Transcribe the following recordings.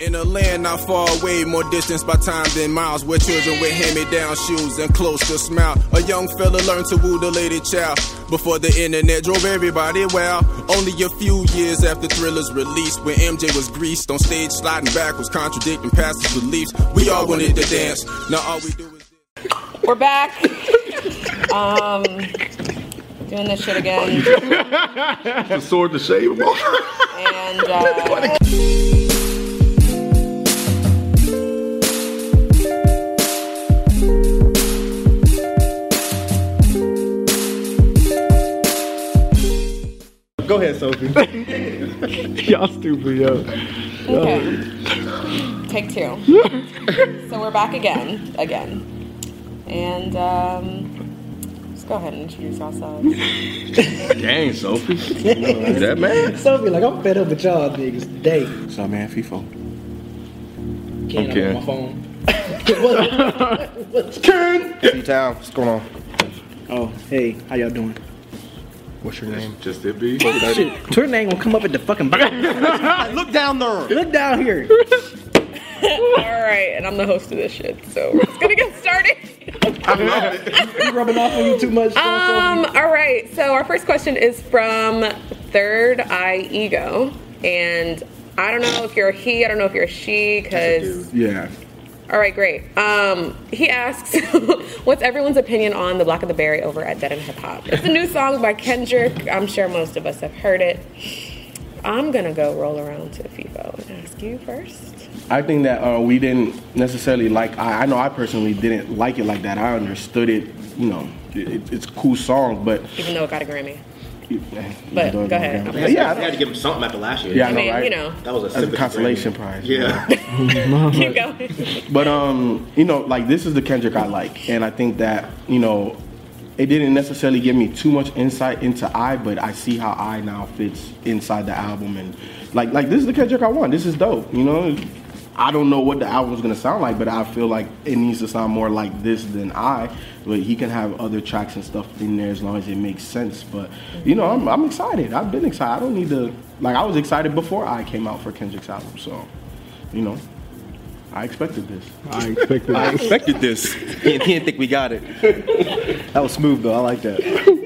In a land not far away, more distance by time than miles, where children wear hand-me-down shoes and close to smile. A young fella learned to woo the lady child before the internet drove everybody wild. Only a few years after Thriller's release, when MJ was greased on stage, sliding backwards, contradicting pastors' beliefs. We all wanted to dance. Now all we do is. We're back. Um, doing this shit again. the sword to shave them off. And uh, Go ahead, Sophie. Y'all stupid, yo. okay, take two. so we're back again, again, and um, let's go ahead and introduce ourselves. Dang, Sophie. You that man? Sophie, like I'm fed up with y'all niggas today. What's up, man? FIFO. Can't Okay. on my phone. What- what's Ken? Town, what's going on? Oh, hey, how y'all doing? What's your name? Just it be. Shit, Twitter name gonna come up at the fucking bottom. Look down there. Look down here. All right, and I'm the host of this shit, so we're gonna get started. You rubbing off on you too much. Um, all right, so our first question is from Third Eye Ego, and I don't know if you're a he, I don't know if you're a she, because Yeah. All right, great. Um, he asks, "What's everyone's opinion on the Blacker the Berry over at Dead End Hip Hop?" It's a new song by Kendrick. I'm sure most of us have heard it. I'm gonna go roll around to FIFO and ask you first. I think that uh, we didn't necessarily like. I, I know I personally didn't like it like that. I understood it. You know, it, it's a cool song, but Even though it got a Grammy. But go ahead. Yeah, Yeah, they had to give him something after last year. yeah, I I know, mean, right? you know, that was a, a consolation Grammy. prize. Yeah, keep going. But um, you know, like this is the Kendrick I like, and I think that you know, it didn't necessarily give me too much insight into I, but I see how I now fits inside the album, and like like this is the Kendrick I want. This is dope. You know, I don't know what the album's gonna sound like, but I feel like it needs to sound more like this than I. But he can have other tracks and stuff in there as long as it makes sense. But you know, I'm, I'm excited. I've been excited. I don't need to like I was excited before I came out for Kendrick's album. So, you know, I expected this. I expected. I expected this. He didn't think we got it. That was smooth though. I like that.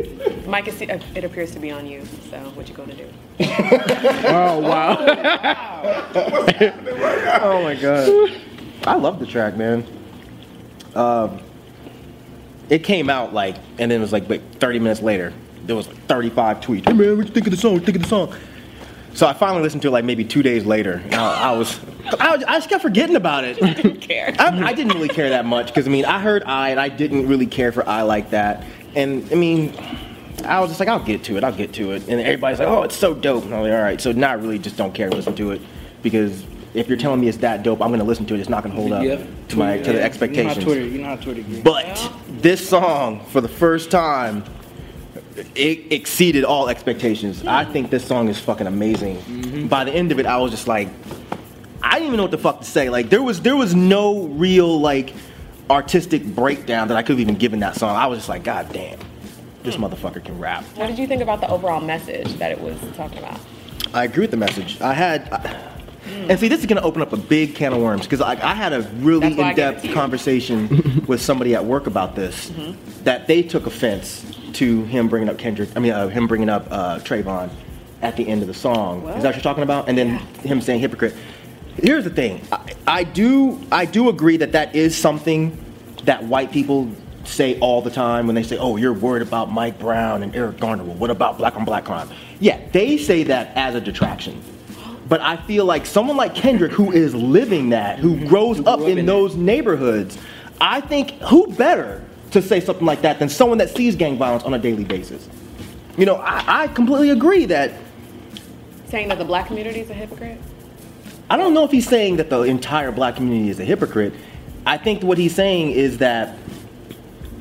Mike, it, it appears to be on you. So, what you gonna do? Oh wow. Oh my god. I love the track, man. Um, it came out like, and then it was like, like 30 minutes later, there was like 35 tweets. Hey man, what you think of the song? What you think of the song? So I finally listened to it like maybe two days later. And I, I was, I, was- I just kept forgetting about it. I didn't care. I, I didn't really care that much because I mean I heard I and I didn't really care for I like that, and I mean I was just like I'll get to it, I'll get to it, and everybody's like oh it's so dope, and I'm like all right, so not really just don't care listen to it because if you're telling me it's that dope, I'm gonna listen to it. It's not gonna hold up Yeah. to my to the You know expectations. Twitter, you know how Twitter gets. But this song, for the first time, it exceeded all expectations. I think this song is fucking amazing. Mm-hmm. By the end of it, I was just like, I didn't even know what the fuck to say. Like there was there was no real like artistic breakdown that I could have even given that song. I was just like, God damn, this motherfucker can rap. What did you think about the overall message that it was talking about? I agree with the message. I had, and see, this is going to open up a big can of worms because I, I had a really That's why I gave it in-depth conversation with somebody at work about this. That they took offense to him bringing up Kendrick. I mean, uh, him bringing up uh, Trayvon at the end of the song. Is that what you're talking about? And then him saying hypocrite. Here's the thing. I, I do I do agree that that is something that white people say all the time when they say, "Oh, you're worried about Mike Brown and Eric Garner. Well, what about black on black crime?" Yeah, they say that as a detraction. But I feel like someone like Kendrick, who is living that, who grows up in those neighborhoods, I think who better to say something like that than someone that sees gang violence on a daily basis? You know, I, I completely agree that Saying that the black community is a hypocrite. I don't know if he's saying that the entire black community is a hypocrite. I think what he's saying is that,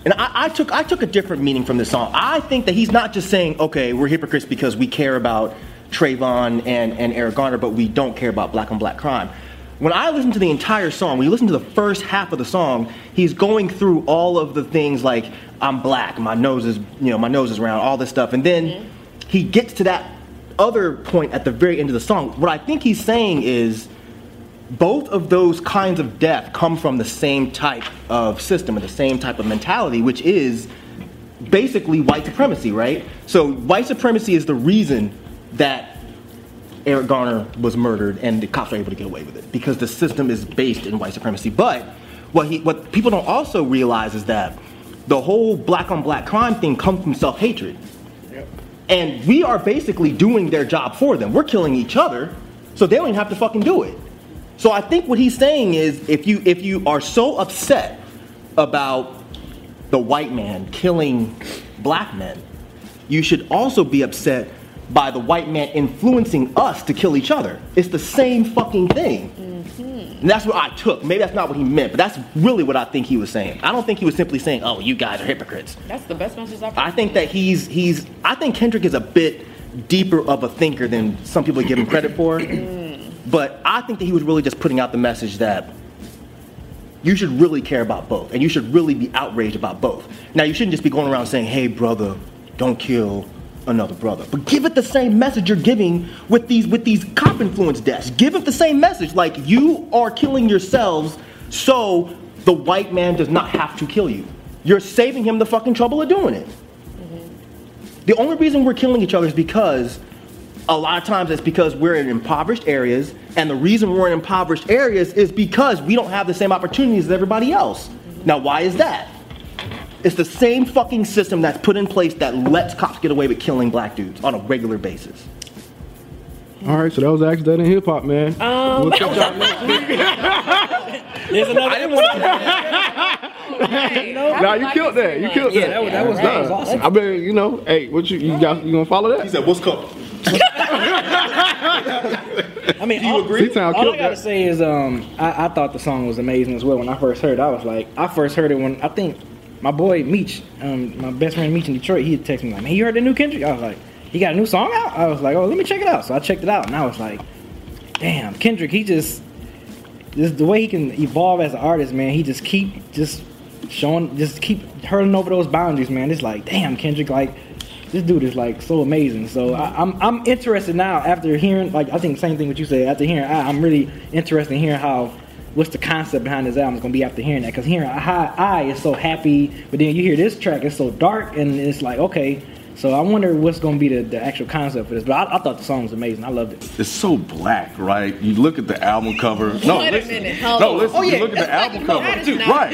and I, I took I took a different meaning from this song. I think that he's not just saying, okay, we're hypocrites because we care about Trayvon and, and Eric Garner, but we don't care about black on black crime. When I listen to the entire song, when you listen to the first half of the song, he's going through all of the things like I'm black, my nose is you know my nose is round, all this stuff, and then he gets to that other point at the very end of the song. What I think he's saying is both of those kinds of death come from the same type of system and the same type of mentality, which is basically white supremacy, right? So white supremacy is the reason that Eric Garner was murdered and the cops are able to get away with it because the system is based in white supremacy. But what he what people don't also realize is that the whole black on black crime thing comes from self-hatred. And we are basically doing their job for them. We're killing each other, so they don't even have to fucking do it. So I think what he's saying is if you if you are so upset about the white man killing black men, you should also be upset by the white man influencing us to kill each other. It's the same fucking thing. Mm-hmm. And that's what I took. Maybe that's not what he meant, but that's really what I think he was saying. I don't think he was simply saying, "Oh, you guys are hypocrites." That's the best message I've heard. I think that he's he's I think Kendrick is a bit deeper of a thinker than some people give him credit for. Mm. But I think that he was really just putting out the message that you should really care about both and you should really be outraged about both. Now you shouldn't just be going around saying, "Hey brother, don't kill another brother." But give it the same message you're giving with these with these cop influence deaths. Give it the same message like you are killing yourselves so the white man does not have to kill you. You're saving him the fucking trouble of doing it. Mm-hmm. The only reason we're killing each other is because a lot of times it's because we're in impoverished areas, and the reason we're in impoverished areas is because we don't have the same opportunities as everybody else. Now, why is that? It's the same fucking system that's put in place that lets cops get away with killing black dudes on a regular basis. All right, so that was actually that in hip hop, man. Um, we'll catch y'all next week. There's another Nah, you killed that. You killed Yeah, that. that was- that was- that was awesome. I mean, you know, hey, what you you got? You gonna follow that? He said, "What's coming?" I mean, all, C-Town all I gotta say is, um, I, I thought the song was amazing as well. When I first heard, it, I was like, I first heard it when I think my boy Meech, um, my best friend Meech in Detroit, he texted me like, "Man, you heard the new Kendrick?" I was like, "He got a new song out?" I was like, "Oh, let me check it out." So I checked it out, and I was like, "Damn, Kendrick, he just." Just the way he can evolve as an artist, man. He just keep just showing, just keep hurling over those boundaries, man. It's like, damn, Kendrick, like this dude is like so amazing. So I, I'm I'm interested now after hearing like I think the same thing what you said after hearing I, I'm really interested in hearing how what's the concept behind this album gonna be after hearing that because hearing I, I is so happy, but then you hear this track it's so dark and it's like okay. So I wonder what's gonna be the, the actual concept for this. But I, I thought the song was amazing. I loved it. It's so black, right? You look at the album cover. No, Wait a minute, hold oh, no, listen. Oh, you yeah, look at the album cover. that is not- right.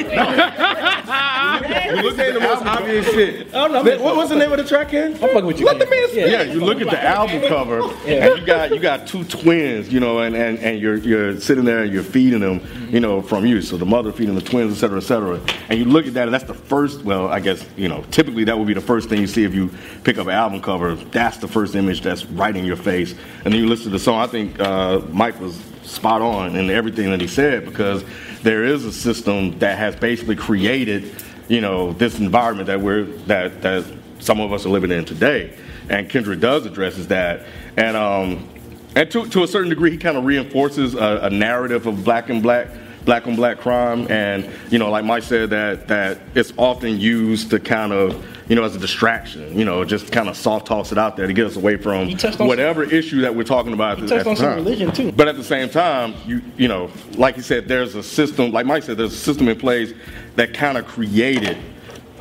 You look at the most obvious shit. Oh, no, What- What's the name of the track again? I'm fucking with you. Let the man. man speak. Yeah, you look at the album cover, and you got you got two twins, you know, and, and, and you're you're sitting there and you're feeding them, mm-hmm. you know, from you. So the mother feeding the twins, et cetera, et cetera. And you look at that, and that's the first. Well, I guess you know, typically that would be the first thing you see if you pick up an album cover. That's the first image that's right in your face. And then you listen to the song. I think uh, Mike was spot on in everything that he said because there is a system that has basically created, you know, this environment that we're that that some of us are living in today. And Kendrick does addresses that, and um, and to to a certain degree, he kind of reinforces a, a narrative of black and black. Black on black crime, and you know, like Mike said, that that it's often used to kind of, you know, as a distraction, you know, just kind of soft toss it out there to get us away from He touched on whatever issue that we're talking about. He at touched the on some time. religion, too. But at the same time, you you know, like he said, there's a system. Like Mike said, there's a system in place that kind of created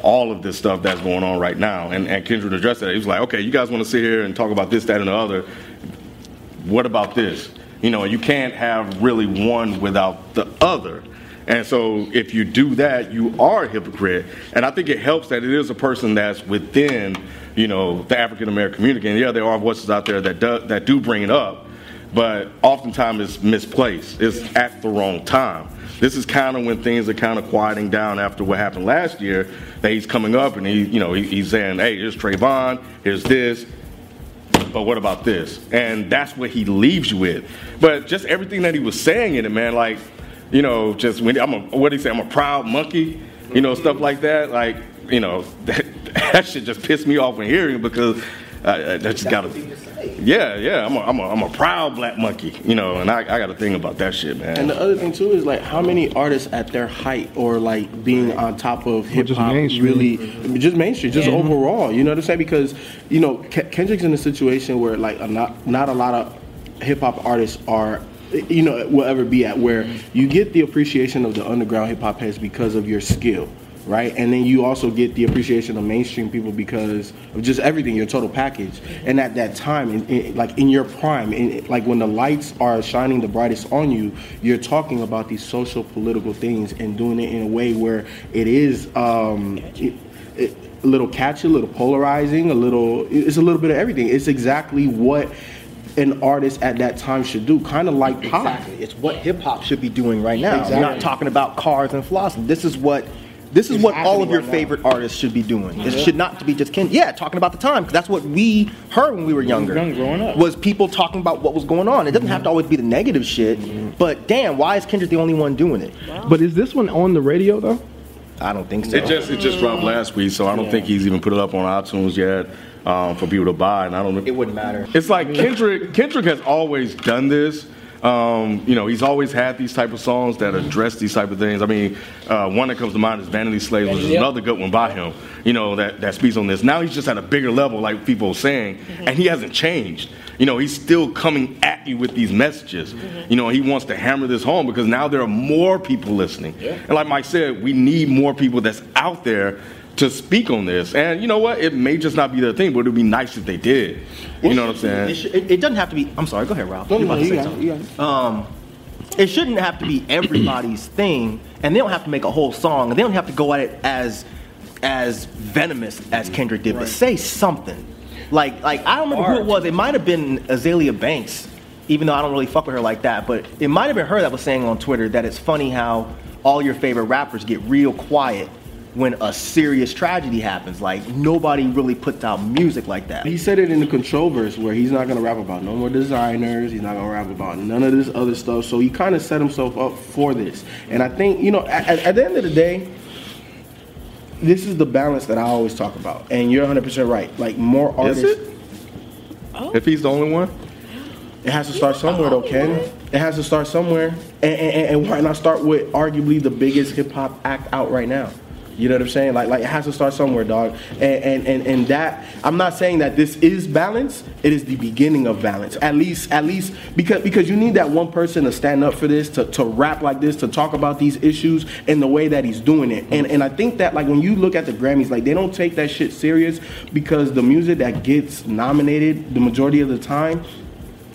all of this stuff that's going on right now. And and Kendrick addressed that. He was like, okay, you guys want to sit here and talk about this, that, and the other. What about this? You know, you can't have really one without the other. And so if you do that, you are a hypocrite. And I think it helps that it is a person that's within, you know, the African American community. And yeah, there are voices out there that do, that do bring it up, but oftentimes it's misplaced. It's at the wrong time. This is kind of when things are kind of quieting down after what happened last year. That he's coming up and he, you know, he, he's saying, "Hey, here's Trayvon. Here's this." But what about this? And that's what he leaves you with. But just everything that he was saying in it, man, like, you know, just when I'm a what did he say? I'm a proud monkey, you know, stuff mm-hmm. like that. Like, you know, that, that shit just pissed me off when hearing because I, I just got to. Yeah, yeah, I'm a, I'm, a, I'm a proud black monkey, you know, and I, I got a thing about that shit, man. And the other thing too is like how many artists at their height or like being on top of hip hop really just mainstream, just Yeah. overall. You know what I'm saying? Because you know Kendrick's in a situation where like a not not a lot of hip hop artists are. You know, will ever be at where you get the appreciation of the underground hip hop heads because of your skill, right? And then you also get the appreciation of mainstream people because of just everything, your total package. And at that time, in, in, like in your prime, in, like when the lights are shining the brightest on you, you're talking about these social political things and doing it in a way where it is um, it, it, a little catchy, a little polarizing, a little. It's a little bit of everything. It's exactly what an artist at that time should do, kind of like pop. Exactly. It's what hip hop should be doing right now. Exactly. We're not talking about cars and flossing. This is what this is It's what all of your right now. favorite artists should be doing. It Yeah. should not be just Ken. Yeah, talking about the time because that's what we heard when we were younger. young, growing up. Was people talking about what was going on. It doesn't have to always be the negative shit. But damn, why is Kendrick the only one doing it? But is this one on the radio though? I don't think so. It just it just dropped last week, so I don't think he's even put it up on iTunes yet um, for people to buy. And I don't. Know. It wouldn't matter. It's like Kendrick. Kendrick has always done this. Um, you know, he's always had these type of songs that address these type of things. I mean, uh, one that comes to mind is "Vanity Slaves," which is Yep. another good one by him. You know, that that speaks on this. Now he's just at a bigger level, like people are saying, and he hasn't changed. You know, he's still coming at you with these messages. You know, he wants to hammer this home because now there are more people listening. And like Mike said, we need more people that's out there to speak on this. And you know what? It may just not be their thing, but it would be nice if they did. You know what I'm saying? It, sh- it, it doesn't have to be. I'm sorry. Go ahead, Ralph. No, You're no, about to say got it, something. you got it. Um, it shouldn't have to be everybody's thing, and they don't have to make a whole song, and they don't have to go at it as as venomous as Kendrick did, but say something. Like like I don't remember who it was. It might have been Azealia Banks, even though I don't really fuck with her like that. But it might have been her that was saying on Twitter that it's funny how all your favorite rappers get real quiet when a serious tragedy happens. Like nobody really puts out music like that. He said it in the control verse where he's not gonna rap about no more designers. He's not gonna rap about none of this other stuff. So he kind of set himself up for this. And I think you know, at, at- at the end of the day, this is the balance that I always talk about. And you're 100 percent right. Like more Is artists. it? If he's the only one? It has to start somewhere, though, Ken. It has to start somewhere. And, and, and why not start with arguably the biggest hip hop act out right now? You know what I'm saying? Like, like it has to start somewhere, dog. And, and and and that I'm not saying that this is balance. It is the beginning of balance. At least, at least because because you need that one person to stand up for this, to, to rap like this, to talk about these issues in the way that he's doing it. And and I think that like when you look at the Grammys, like they don't take that shit serious because the music that gets nominated the majority of the time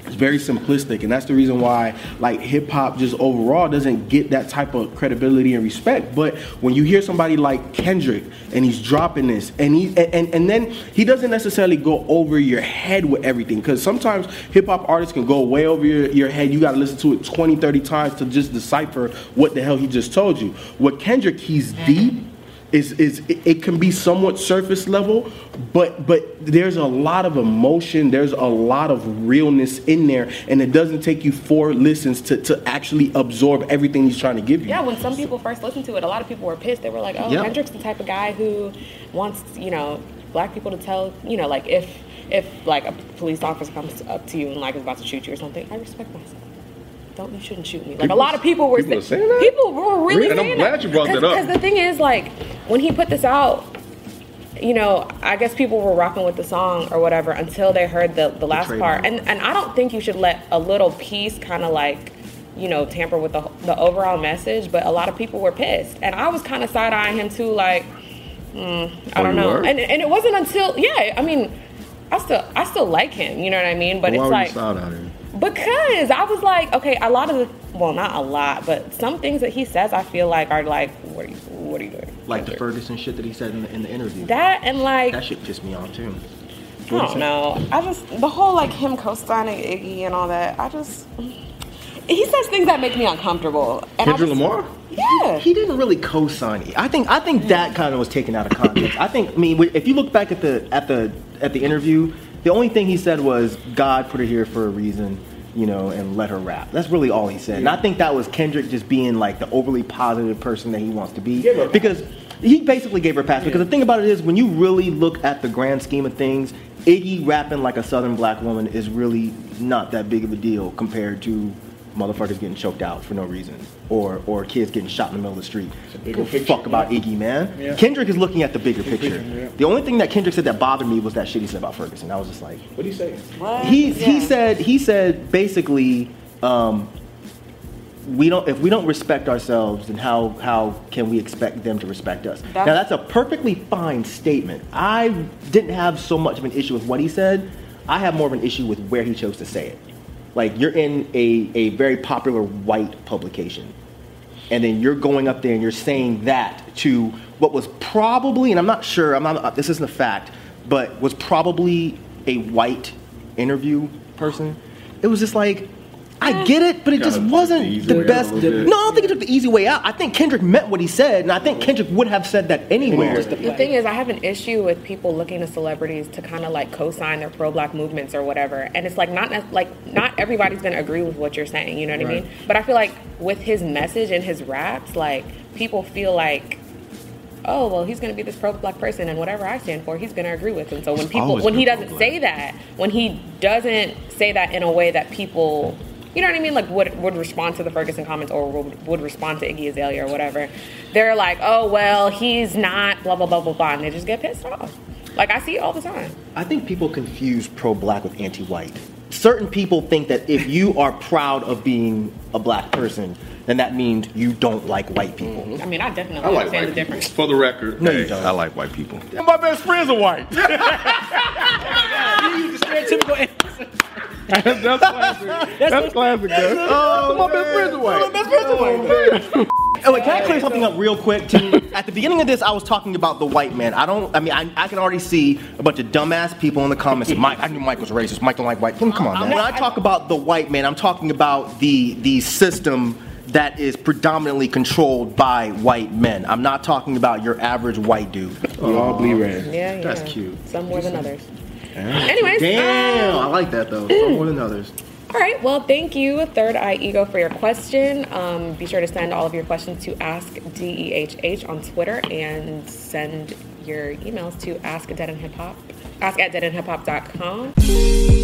it's very simplistic, and that's the reason why like hip hop just overall doesn't get that type of credibility and respect. But when you hear somebody like Kendrick and he's dropping this, and he and, and, then he doesn't necessarily go over your head with everything, because sometimes hip hop artists can go way over your, your head. You got to listen to it 20, 30 times to just decipher what the hell he just told you. With Kendrick, he's deep is is it, it can be somewhat surface level, but but there's a lot of emotion, there's a lot of realness in there, and it doesn't take you four listens to, to actually absorb everything he's trying to give you. Yeah, when some people first listened to it, a lot of people were pissed. They were like, "Oh, Yeah. Kendrick's the type of guy who wants, you know, black people to tell, you know, like if if like a police officer comes up to you and like is about to shoot you or something, I respect myself. Don't you shouldn't shoot me. Like People- a lot of people were people saying that? people were really? And I'm glad that. you brought that up. Because the thing is, like, when he put this out, you know, I guess people were rocking with the song or whatever until they heard the, the last part. And and I don't think you should let a little piece kind of like, you know, tamper with the the overall message. But a lot of people were pissed, and I was kind of side eyeing him too, like, hmm, I Oh, don't know. And and it wasn't until yeah, I mean, I still I still like him, you know what I mean? But Why it's would like you side out? Because I was like, okay, a lot of the, well, not a lot, but some things that he says, I feel like are like, what are you, what are you doing? Like the Ferguson shit that he said in the, in the interview. That and like, That shit pissed me off too. I don't know. I just the whole like him co-signing Iggy and all that. I just he says things that make me uncomfortable. And I Kendrick just- Lamar? Yeah. He didn't really co-sign it. I think I think that kind of was taken out of context. I think I mean if you look back at the at the at the interview, the only thing he said was God put her here for a reason, you know, and let her rap. That's really all he said. And I think that was Kendrick just being like the overly positive person that he wants to be because he basically gave her a pass because the thing about it is when you really look at the grand scheme of things, Iggy rapping like a southern black woman is really not that big of a deal compared to motherfuckers getting choked out for no reason or or kids getting shot in the middle of the street. Go fuck about Iggy, man. Yeah. Kendrick is looking at the bigger picture. picture, yeah. The only thing that Kendrick said that bothered me was that shit he said about Ferguson. I was just like, What do you say? he he said he said basically um, we don't if we don't respect ourselves then how how can we expect them to respect us now That's- that's a perfectly fine statement i didn't have so much of an issue with what he said i have more of an issue with where he chose to say it like you're in a, a very popular white publication. And then you're going up there and you're saying that to what was probably and i'm not sure i'm not uh, this isn't a fact but was probably a white interview person. It was just like I get it, but it just wasn't the the best. a. No, I don't think he took the easy way out. I think Kendrick meant what he said, and I think Kendrick would have said that anywhere. The thing is, I have an issue with people looking to celebrities to kind of like co-sign their pro-black movements or whatever, and it's like not like not everybody's gonna agree with what you're saying. You know what I mean? But I feel like with his message and his raps, like people feel like. Oh well, he's gonna be this pro-black person, and whatever I stand for, he's gonna agree with. And so when people, when he doesn't pro-black. say that, when he doesn't say that in a way that people, you know what I mean, like would would respond to the Ferguson comments or would, would respond to Iggy Azalea or whatever, they're like, oh well, he's not blah blah blah blah blah, and they just get pissed off. Like I see it all the time. I think people confuse pro-black with anti-white. Certain people think that if you are proud of being a black person, then that means you don't like white people. Mm-hmm. I mean, I definitely I like understand white the people. difference. For the record, No, you don't. I like white people. my best friends are white. You use the stereotypical answer. That's classic. That's classic, guys. Oh, my best friends are white. My best friends are white. Oh, wait, can I clear something up real quick? Too? At the beginning of this, I was talking about the white man. I don't. I mean, I, I can already see a bunch of dumbass people in the comments. saying, Mike, I knew Mike was racist. Mike don't like white. Come, come on, man. When I talk about the white man, I'm talking about the the system that is predominantly controlled by white men. I'm not talking about your average white dude. We all bleed red. Yeah, yeah. That's cute. Some more than others. Anyways, Damn, um, I like that though. Some more than others. All right. Well, thank you, Third Eye Ego, for your question. Um, be sure to send all of your questions to Ask DEHH on Twitter and send your emails to Ask Dead End Hip Hop, ask at deadendhiphop.com.